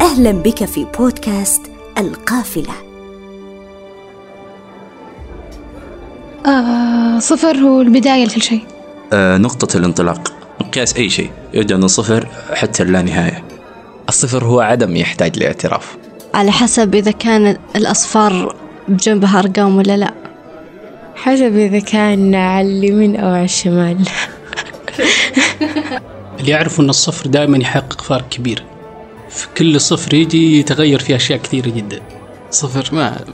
أهلا بك في بودكاست القافلة. آه صفر هو البداية لكل شيء. آه نقطة الانطلاق. مقياس أي شيء. يبدأ من صفر حتى اللا نهاية. الصفر هو عدم يحتاج لاعتراف. على حسب إذا كان الأصفار بجنبها أرقام ولا لا. حسب إذا كان على اليمين أو على الشمال. اللي يعرفوا أن الصفر دائما يحقق فارق كبير. في كل صفر يجي يتغير في أشياء كثيرة جدا. صفر؟ ما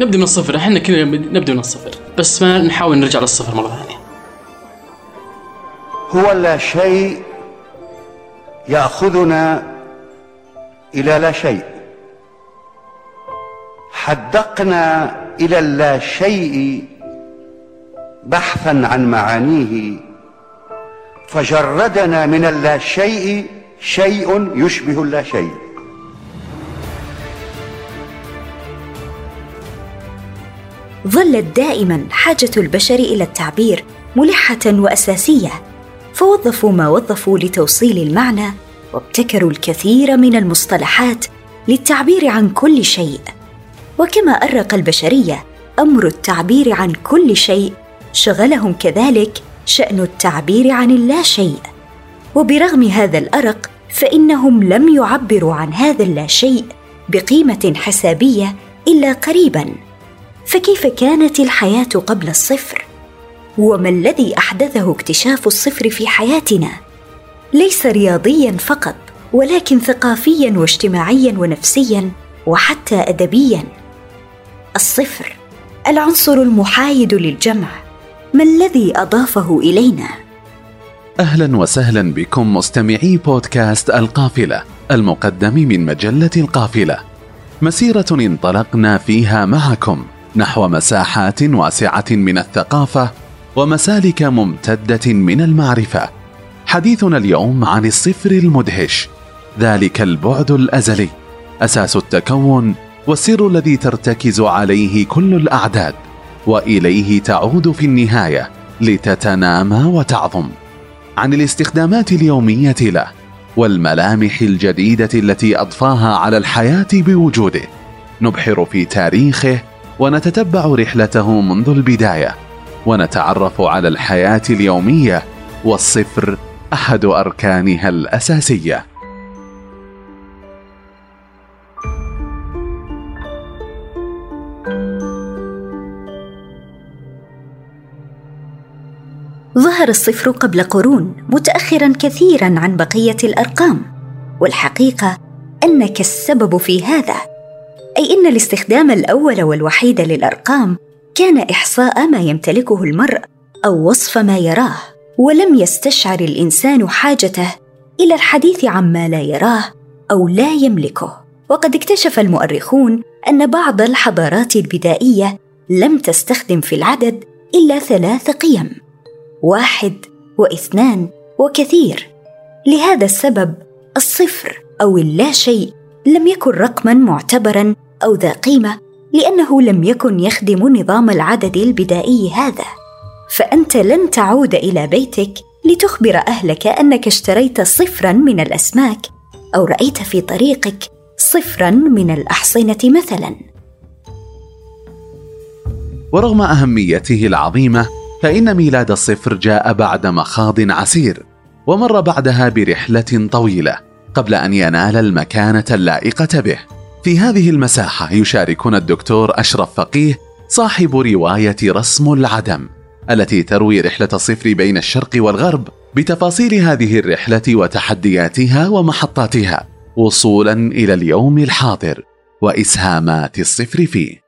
نبدأ من الصفر. إحنا كذا نبدأ من الصفر. بس ما نحاول نرجع للصفر مرة ثانية. هو لا شيء يأخذنا إلى لا شيء. حدقنا إلى اللا شيء بحثا عن معانيه فجردنا من اللا شيء يشبه اللا شيء ظلت دائما حاجة البشر إلى التعبير ملحة وأساسية. فوظفوا ما وظفوا لتوصيل المعنى وابتكروا الكثير من المصطلحات للتعبير عن كل شيء. وكما أرق البشرية أمر التعبير عن كل شيء شغلهم كذلك شأن التعبير عن اللا شيء وبرغم هذا الأرق فإنهم لم يعبروا عن هذا اللا شيء بقيمة حسابية إلا قريبا فكيف كانت الحياة قبل الصفر؟ وما الذي أحدثه اكتشاف الصفر في حياتنا؟ ليس رياضيا فقط ولكن ثقافيا واجتماعيا ونفسيا وحتى ادبيا الصفر العنصر المحايد للجمع ما الذي أضافه إلينا؟ أهلا وسهلا بكم مستمعي بودكاست القافلة المقدم من مجلة القافلة. مسيرة انطلقنا فيها معكم نحو مساحات واسعة من الثقافة ومسالك ممتدة من المعرفة. حديثنا اليوم عن الصفر المدهش ذلك البعد الأزلي أساس التكون والسر الذي ترتكز عليه كل الأعداد. وإليه تعود في النهاية لتتنامى وتعظم عن الاستخدامات اليومية له والملامح الجديدة التي أضفاها على الحياة بوجوده. نبحر في تاريخه ونتتبع رحلته منذ البداية ونتعرف على الحياة اليومية والصفر أحد أركانها الأساسية. ظهر الصفر قبل قرون متاخرا كثيرا عن بقية الأرقام. والحقيقة أنك السبب في هذا أي إن الاستخدام الأول والوحيد للأرقام كان إحصاء ما يمتلكه المرء أو وصف ما يراه. ولم يستشعر الإنسان حاجته إلى الحديث عما لا يراه أو لا يملكه. وقد اكتشف المؤرخون أن بعض الحضارات البدائية لم تستخدم في العدد إلا ثلاث قيم. واحد واثنان وكثير. لهذا السبب الصفر أو اللا شيء لم يكن رقما معتبرا أو ذا قيمة لأنه لم يكن يخدم نظام العدد البدائي هذا. فأنت لن تعود إلى بيتك لتخبر أهلك أنك اشتريت صفرا من الأسماك أو رأيت في طريقك صفرا من الأحصنة مثلا. ورغم أهميته العظيمة فإن ميلاد الصفر جاء بعد مخاض عسير ومر بعدها برحلة طويلة قبل أن ينال المكانة اللائقة به. في هذه المساحة يشاركنا الدكتور أشرف فقيه صاحب رواية رسم العدم التي تروي رحلة الصفر بين الشرق والغرب بتفاصيل هذه الرحلة وتحدياتها ومحطاتها وصولا إلى اليوم الحاضر وإسهامات الصفر فيه.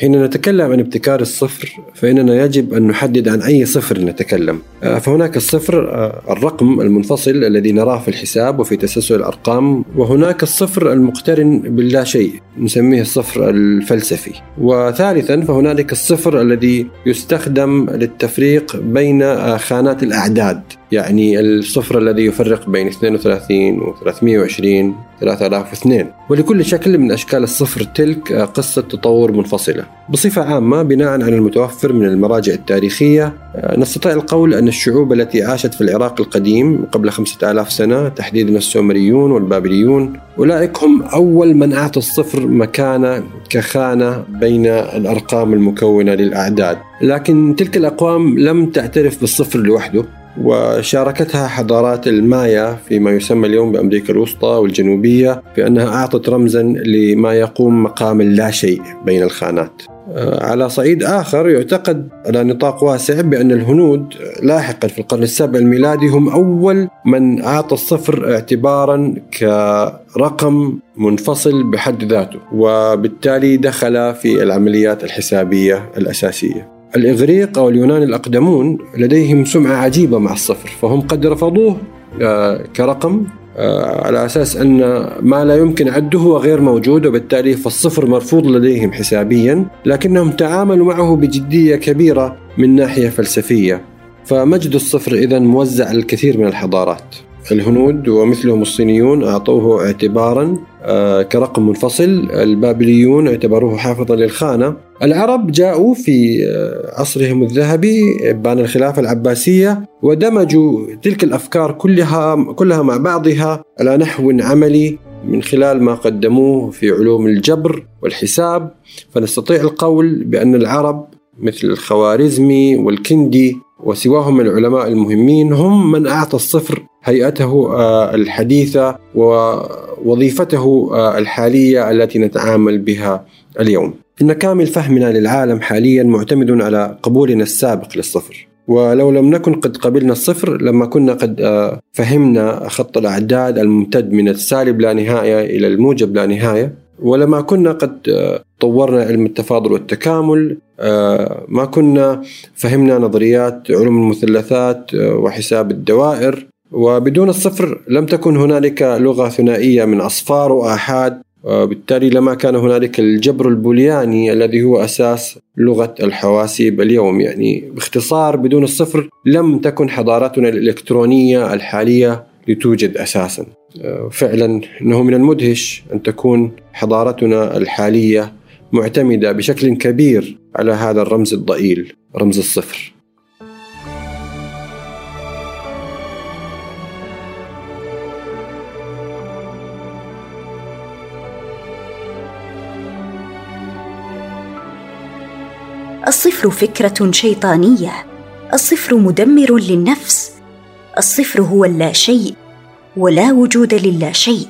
حين نتكلم عن ابتكار الصفر فإننا يجب أن نحدد عن أي صفر نتكلم. آه، فهناك الصفر آه، الرقم المنفصل الذي نراه في الحساب وفي تسلسل الأرقام وهناك الصفر المقترن باللا شيء نسميه الصفر الفلسفي. وثالثا فهنالك الصفر الذي يستخدم للتفريق بين آه، خانات الأعداد. يعني الصفر الذي يفرق بين 32 و 320 3002 ولكل شكل من أشكال الصفر تلك قصة تطور منفصلة. بصفة عامة بناء على المتوفر من المراجع التاريخية نستطيع القول أن الشعوب التي عاشت في العراق القديم قبل خمسة آلاف سنة تحديدا السومريون والبابليون أولئك هم أول من أعطى الصفر مكانة كخانة بين الأرقام المكونة للأعداد. لكن تلك الأقوام لم تعترف بالصفر لوحده. وشاركتها حضارات المايا فيما يسمى اليوم بأمريكا الوسطى والجنوبية بأنها أعطت رمزا لما يقوم مقام اللا شيء بين الخانات. آه، على صعيد آخر يعتقد على نطاق واسع بأن الهنود لاحقا في القرن السابع الميلادي هم أول من أعطى الصفر اعتبارا كرقم منفصل بحد ذاته وبالتالي دخل في العمليات الحسابية الأساسية. الإغريق أو اليونان الأقدمون لديهم سمعة عجيبة مع الصفر فهم قد رفضوه آه، كرقم آه، على أساس أن ما لا يمكن عده هو غير موجود وبالتالي فالصفر مرفوض لديهم حسابيا لكنهم تعاملوا معه بجدية كبيرة من ناحية فلسفية. فمجد الصفر إذا موزع الكثير من الحضارات. الهنود ومثلهم الصينيون أعطوه اعتبارا آه، كرقم منفصل. البابليون اعتبروه حافظا للخانة. العرب جاءوا في آه، عصرهم الذهبي بان الخلافة العباسية ودمجوا تلك الأفكار كلها كلها مع بعضها على نحو عملي من خلال ما قدموه في علوم الجبر والحساب. فنستطيع القول بأن العرب مثل الخوارزمي والكندي وسواهم من العلماء المهمين هم من أعطى الصفر هيئته آه، الحديثة ووظيفته آه، الحالية التي نتعامل بها اليوم. إن كامل فهمنا للعالم حاليا معتمد على قبولنا السابق للصفر. ولو لم نكن قد قبلنا الصفر لما كنا قد آه، فهمنا خط الأعداد الممتد من السالب لا نهاية إلى الموجب لا نهاية. ولما كنا قد طورنا علم التفاضل والتكامل ما كنا فهمنا نظريات علوم المثلثات وحساب الدوائر وبدون الصفر لم تكن هنالك لغة ثنائية من أصفار وآحاد وبالتالي لما كان هنالك الجبر البولياني الذي هو أساس لغة الحواسيب اليوم. يعني باختصار بدون الصفر لم تكن حضارتنا الإلكترونية الحالية لتوجد أساسا. فعلا أنه من المدهش أن تكون حضارتنا الحالية معتمدة بشكل كبير على هذا الرمز الضئيل رمز الصفر. الصفر فكرة شيطانية. الصفر مدمر للنفس. الصفر هو اللا شيء. ولا وجود للا شيء.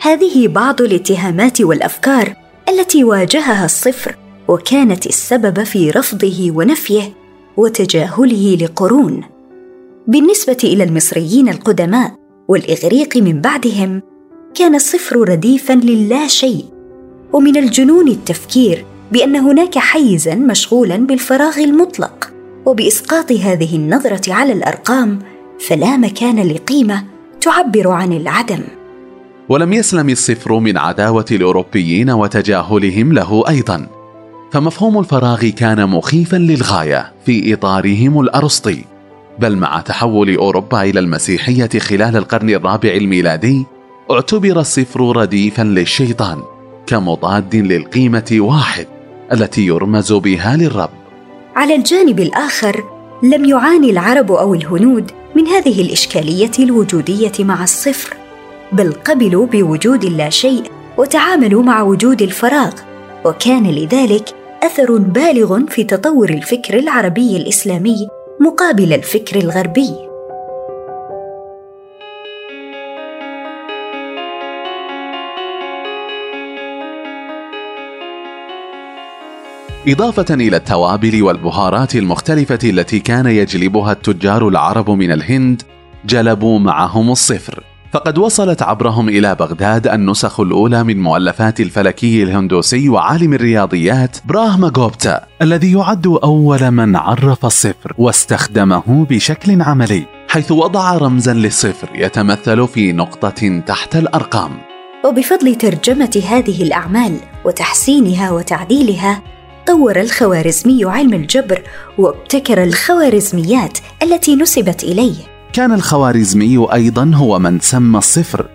هذه بعض الاتهامات والأفكار التي واجهها الصفر وكانت السبب في رفضه ونفيه وتجاهله لقرون. بالنسبة إلى المصريين القدماء والإغريق من بعدهم كان الصفر رديفا للا شيء. ومن الجنون التفكير بأن هناك حيزا مشغولا بالفراغ المطلق وبإسقاط هذه النظرة على الأرقام فلا مكان لقيمة تعبر عن العدم. ولم يسلم الصفر من عداوة الأوروبيين وتجاهلهم له أيضا. فمفهوم الفراغ كان مخيفا للغاية في إطارهم الأرسطي. بل مع تحول أوروبا إلى المسيحية خلال القرن الرابع الميلادي اعتبر الصفر رديفا للشيطان كمضاد للقيمة واحد التي يرمز بها للرب. على الجانب الآخر لم يعاني العرب أو الهنود من هذه الإشكالية الوجودية مع الصفر بل قبلوا بوجود لا شيء وتعاملوا مع وجود الفراغ وكان لذلك أثر بالغ في تطور الفكر العربي الإسلامي مقابل الفكر الغربي. إضافة إلى التوابل والبهارات المختلفة التي كان يجلبها التجار العرب من الهند جلبوا معهم الصفر. فقد وصلت عبرهم إلى بغداد النسخ الأولى من مؤلفات الفلكي الهندوسي وعالم الرياضيات براهما غوبتا الذي يعد أول من عرف الصفر واستخدمه بشكل عملي حيث وضع رمزا للصفر يتمثل في نقطة تحت الأرقام. وبفضل ترجمة هذه الأعمال وتحسينها وتعديلها طور الخوارزمي علم الجبر وابتكر الخوارزميات التي نسبت إليه. كان الخوارزمي أيضا هو من سمى الصفر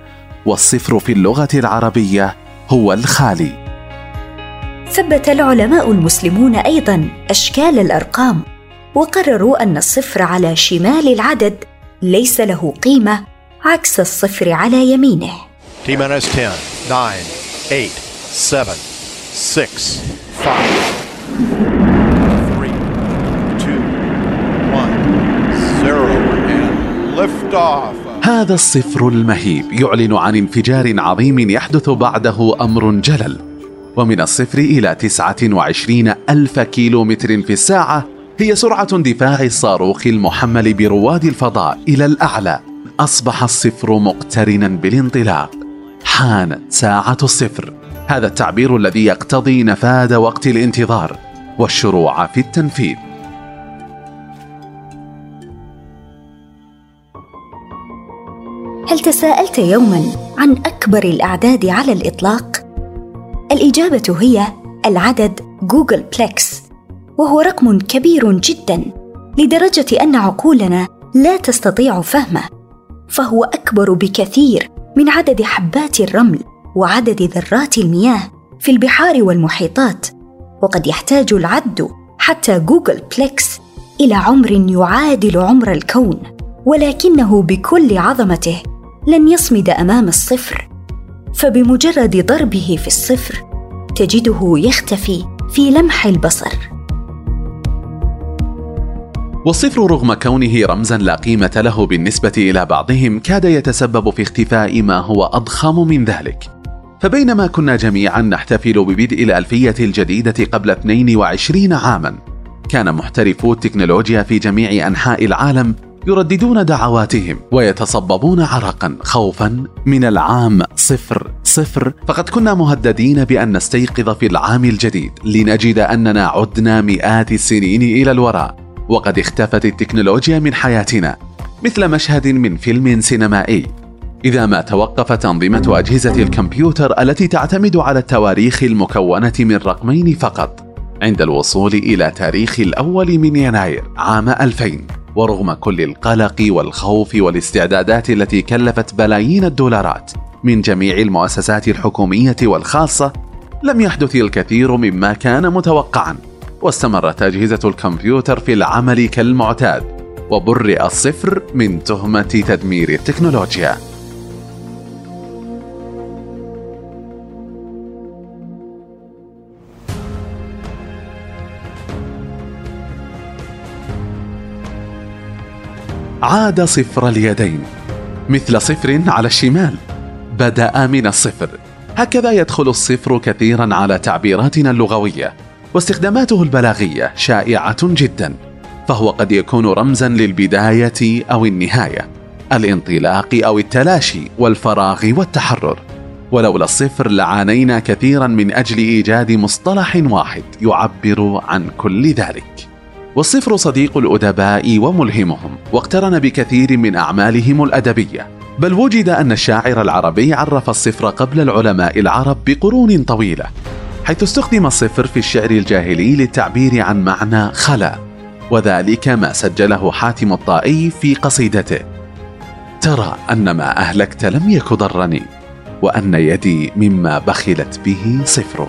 والصفر في اللغة العربية هو الخالي. ثبت العلماء المسلمون أيضا أشكال الأرقام وقرروا أن الصفر على شمال العدد ليس له قيمة عكس الصفر على يمينه. T minus 10, 9, 8, 7, 6, 5, هذا الصفر المهيب يعلن عن انفجار عظيم يحدث بعده أمر جلل ومن الصفر إلى 29 ألف كيلومتر في الساعة هي سرعة اندفاع الصاروخ المحمل برواد الفضاء إلى الأعلى. أصبح الصفر مقترنا بالانطلاق. حانت ساعة الصفر. هذا التعبير الذي يقتضي نفاذ وقت الانتظار والشروع في التنفيذ. هل تساءلت يوما عن أكبر الأعداد على الإطلاق؟ الإجابة هي العدد googolplex وهو رقم كبير جدا لدرجة أن عقولنا لا تستطيع فهمه فهو أكبر بكثير من عدد حبات الرمل وعدد ذرات المياه في البحار والمحيطات وقد يحتاج العد حتى googolplex إلى عمر يعادل عمر الكون ولكنه بكل عظمته لن يصمد أمام الصفر. فبمجرد ضربه في الصفر تجده يختفي في لمح البصر. والصفر رغم كونه رمزا لا قيمة له بالنسبة إلى بعضهم كاد يتسبب في اختفاء ما هو أضخم من ذلك. فبينما كنا جميعا نحتفل ببدء الألفية الجديدة قبل 22 عاما كان محترفو التكنولوجيا في جميع أنحاء العالم يرددون دعواتهم ويتصببون عرقا خوفا من العام صفر صفر. فقد كنا مهددين بأن نستيقظ في العام الجديد لنجد أننا عدنا مئات السنين إلى الوراء وقد اختفت التكنولوجيا من حياتنا مثل مشهد من فيلم سينمائي. إذا ما توقفت أنظمة أجهزة الكمبيوتر التي تعتمد على التواريخ المكونة من رقمين فقط عند الوصول إلى تاريخ الأول من يناير عام 2000 ورغم كل القلق والخوف والاستعدادات التي كلفت بلايين الدولارات من جميع المؤسسات الحكومية والخاصة لم يحدث الكثير مما كان متوقعا واستمرت أجهزة الكمبيوتر في العمل كالمعتاد وبرئ الصفر من تهمة تدمير التكنولوجيا. عاد صفر اليدين. مثل صفر على الشمال. بدأ من الصفر. هكذا يدخل الصفر كثيرا على تعبيراتنا اللغوية. واستخداماته البلاغية شائعة جدا. فهو قد يكون رمزا للبداية أو النهاية. الانطلاق أو التلاشي والفراغ والتحرر. ولولا الصفر لعانينا كثيرا من أجل إيجاد مصطلح واحد يعبر عن كل ذلك. والصفر صديق الأدباء وملهمهم واقترن بكثير من أعمالهم الأدبية. بل وجد أن الشاعر العربي عرف الصفر قبل العلماء العرب بقرون طويلة حيث استخدم الصفر في الشعر الجاهلي للتعبير عن معنى خلا وذلك ما سجله حاتم الطائي في قصيدته. ترى أن ما أهلكت لم يك ضرني وأن يدي مما بخلت به صفر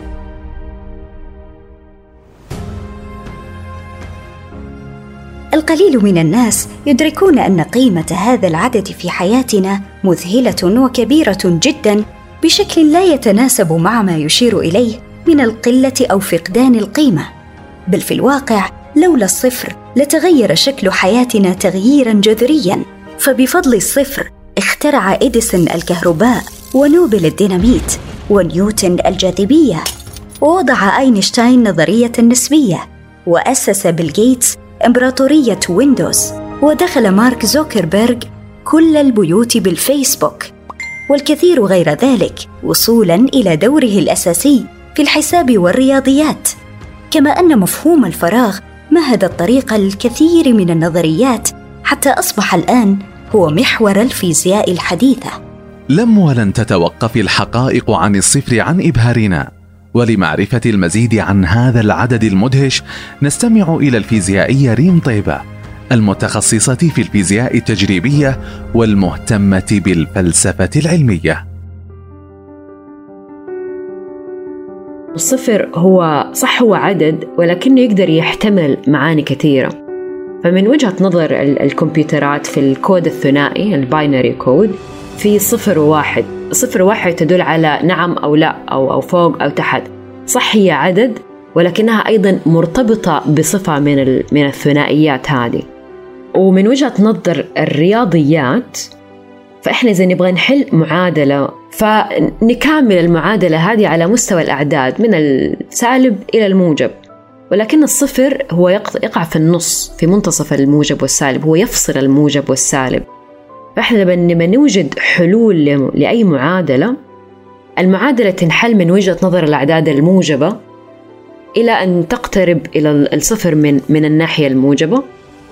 القليل من الناس يدركون أن قيمة هذا العدد في حياتنا مذهلة وكبيرة جدا بشكل لا يتناسب مع ما يشير إليه من القلة أو فقدان القيمة. بل في الواقع لولا الصفر لتغير شكل حياتنا تغييرا جذريا. فبفضل الصفر اخترع إديسون الكهرباء ونوبل الديناميت ونيوتن الجاذبية. ووضع أينشتاين نظرية النسبيه وأسس بيل جيتس إمبراطورية ويندوز ودخل مارك زوكربيرغ كل البيوت بالفيسبوك. والكثير غير ذلك وصولا إلى دوره الأساسي في الحساب والرياضيات. كما أن مفهوم الفراغ مهد الطريق للكثير من النظريات حتى أصبح الآن هو محور الفيزياء الحديثة. لم ولن تتوقف الحقائق عن الصفر عن إبهارنا. ولمعرفة المزيد عن هذا العدد المدهش نستمع إلى الفيزيائية ريم طيبة المتخصصة في الفيزياء التجريبية والمهتمة بالفلسفة العلمية. الصفر هو صح هو عدد ولكنه يقدر يحتمل معاني كثيرة فمن وجهة نظر الكمبيوترات في الكود الثنائي ال binary code في صفر وواحد صفر وواحد تدل على نعم أو لا أو, أو فوق أو تحت. صح هي عدد ولكنها أيضا مرتبطة بصفة من, من الثنائيات هذه. ومن وجهة نظر الرياضيات فإحنا إذا نبغى نحل معادلة فنكامل المعادلة هذه على مستوى الأعداد من السالب إلى الموجب. ولكن الصفر هو يقع في النص في منتصف الموجب والسالب هو يفصل الموجب والسالب. فإحنا لما نوجد حلول لأي معادلة المعادلة تنحل من وجهة نظر الأعداد الموجبة إلى أن تقترب إلى الصفر من من الناحية الموجبة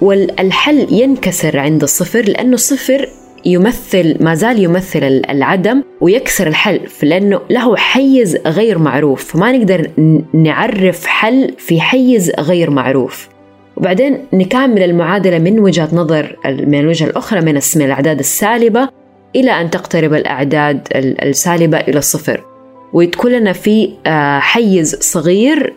والحل ينكسر عند الصفر لأنه الصفر يمثل ما زال يمثل العدم ويكسر الحل لأنه له حيز غير معروف فما نقدر نعرف حل في حيز غير معروف. وبعدين نكمل المعادلة من وجهة نظر من الوجهة الأخرى من الأعداد السالبة إلى أن تقترب الأعداد السالبة إلى الصفر وتكون لنا في آه، حيز صغير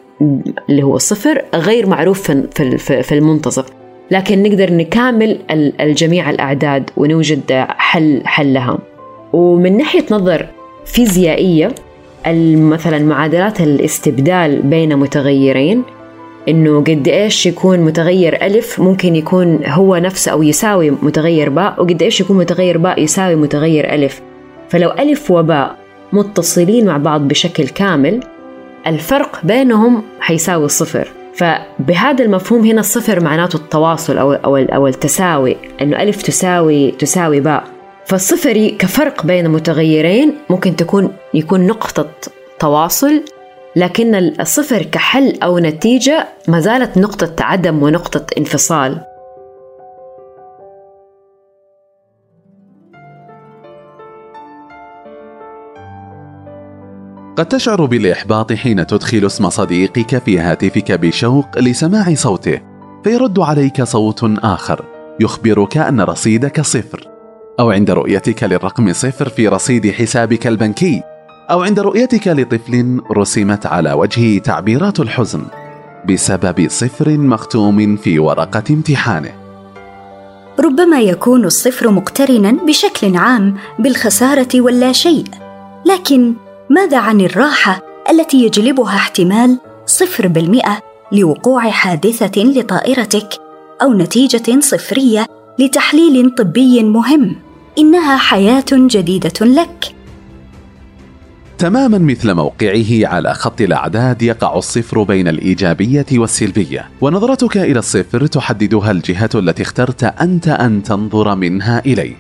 اللي هو صفر غير معروف في المنتصف. لكن نقدر نكامل الجميع الأعداد ونوجد حل حلها. ومن ناحية نظر فيزيائية مثلا معادلات الاستبدال بين متغيرين إنه قد إيش يكون متغير ألف ممكن يكون هو نفسه أو يساوي متغير باء وقد إيش يكون متغير باء يساوي متغير ألف. فلو ألف وباء متصلين مع بعض بشكل كامل الفرق بينهم حيساوي صفر فبهذا المفهوم هنا الصفر معناته التواصل أو أو أو التساوي إنه ألف تساوي تساوي باء. فالصفر كفرق بين متغيرين ممكن تكون يكون نقطة تواصل لكن الصفر كحل أو نتيجة ما زالت نقطة عدم ونقطة انفصال. قد تشعر بالإحباط حين تدخل اسم صديقك في هاتفك بشوق لسماع صوته فيرد عليك صوت آخر يخبرك أن رصيدك صفر أو عند رؤيتك للرقم صفر في رصيد حسابك البنكي. أو عند رؤيتك لطفل رسمت على وجهه تعبيرات الحزن بسبب صفر مختوم في ورقة امتحانه. ربما يكون الصفر مقترنا بشكل عام بالخسارة واللا شيء لكن ماذا عن الراحة التي يجلبها احتمال صفر بالمئة لوقوع حادثة لطائرتك أو نتيجة صفرية لتحليل طبي مهم؟ إنها حياة جديدة لك. تماما مثل موقعه على خط الأعداد يقع الصفر بين الإيجابية والسلبية. ونظرتك إلى الصفر تحددها الجهة التي اخترت أنت أن تنظر منها إليه.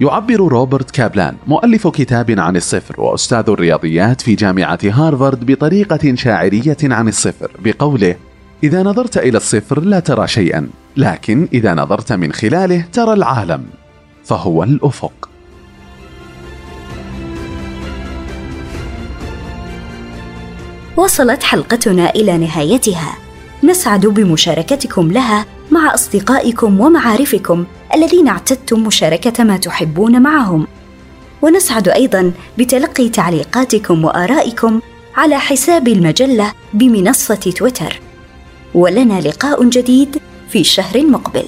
يعبر روبرت كابلان مؤلف كتاب عن الصفر وأستاذ الرياضيات في جامعة هارفارد بطريقة شاعرية عن الصفر بقوله إذا نظرت إلى الصفر لا ترى شيئا لكن إذا نظرت من خلاله ترى العالم. فهو الأفق. وصلت حلقتنا إلى نهايتها. نسعد بمشاركتكم لها مع أصدقائكم ومعارفكم الذين اعتدتم مشاركة ما تحبون معهم. ونسعد أيضا بتلقي تعليقاتكم وآرائكم على حساب المجلة بمنصة تويتر. ولنا لقاء جديد في شهر مقبل.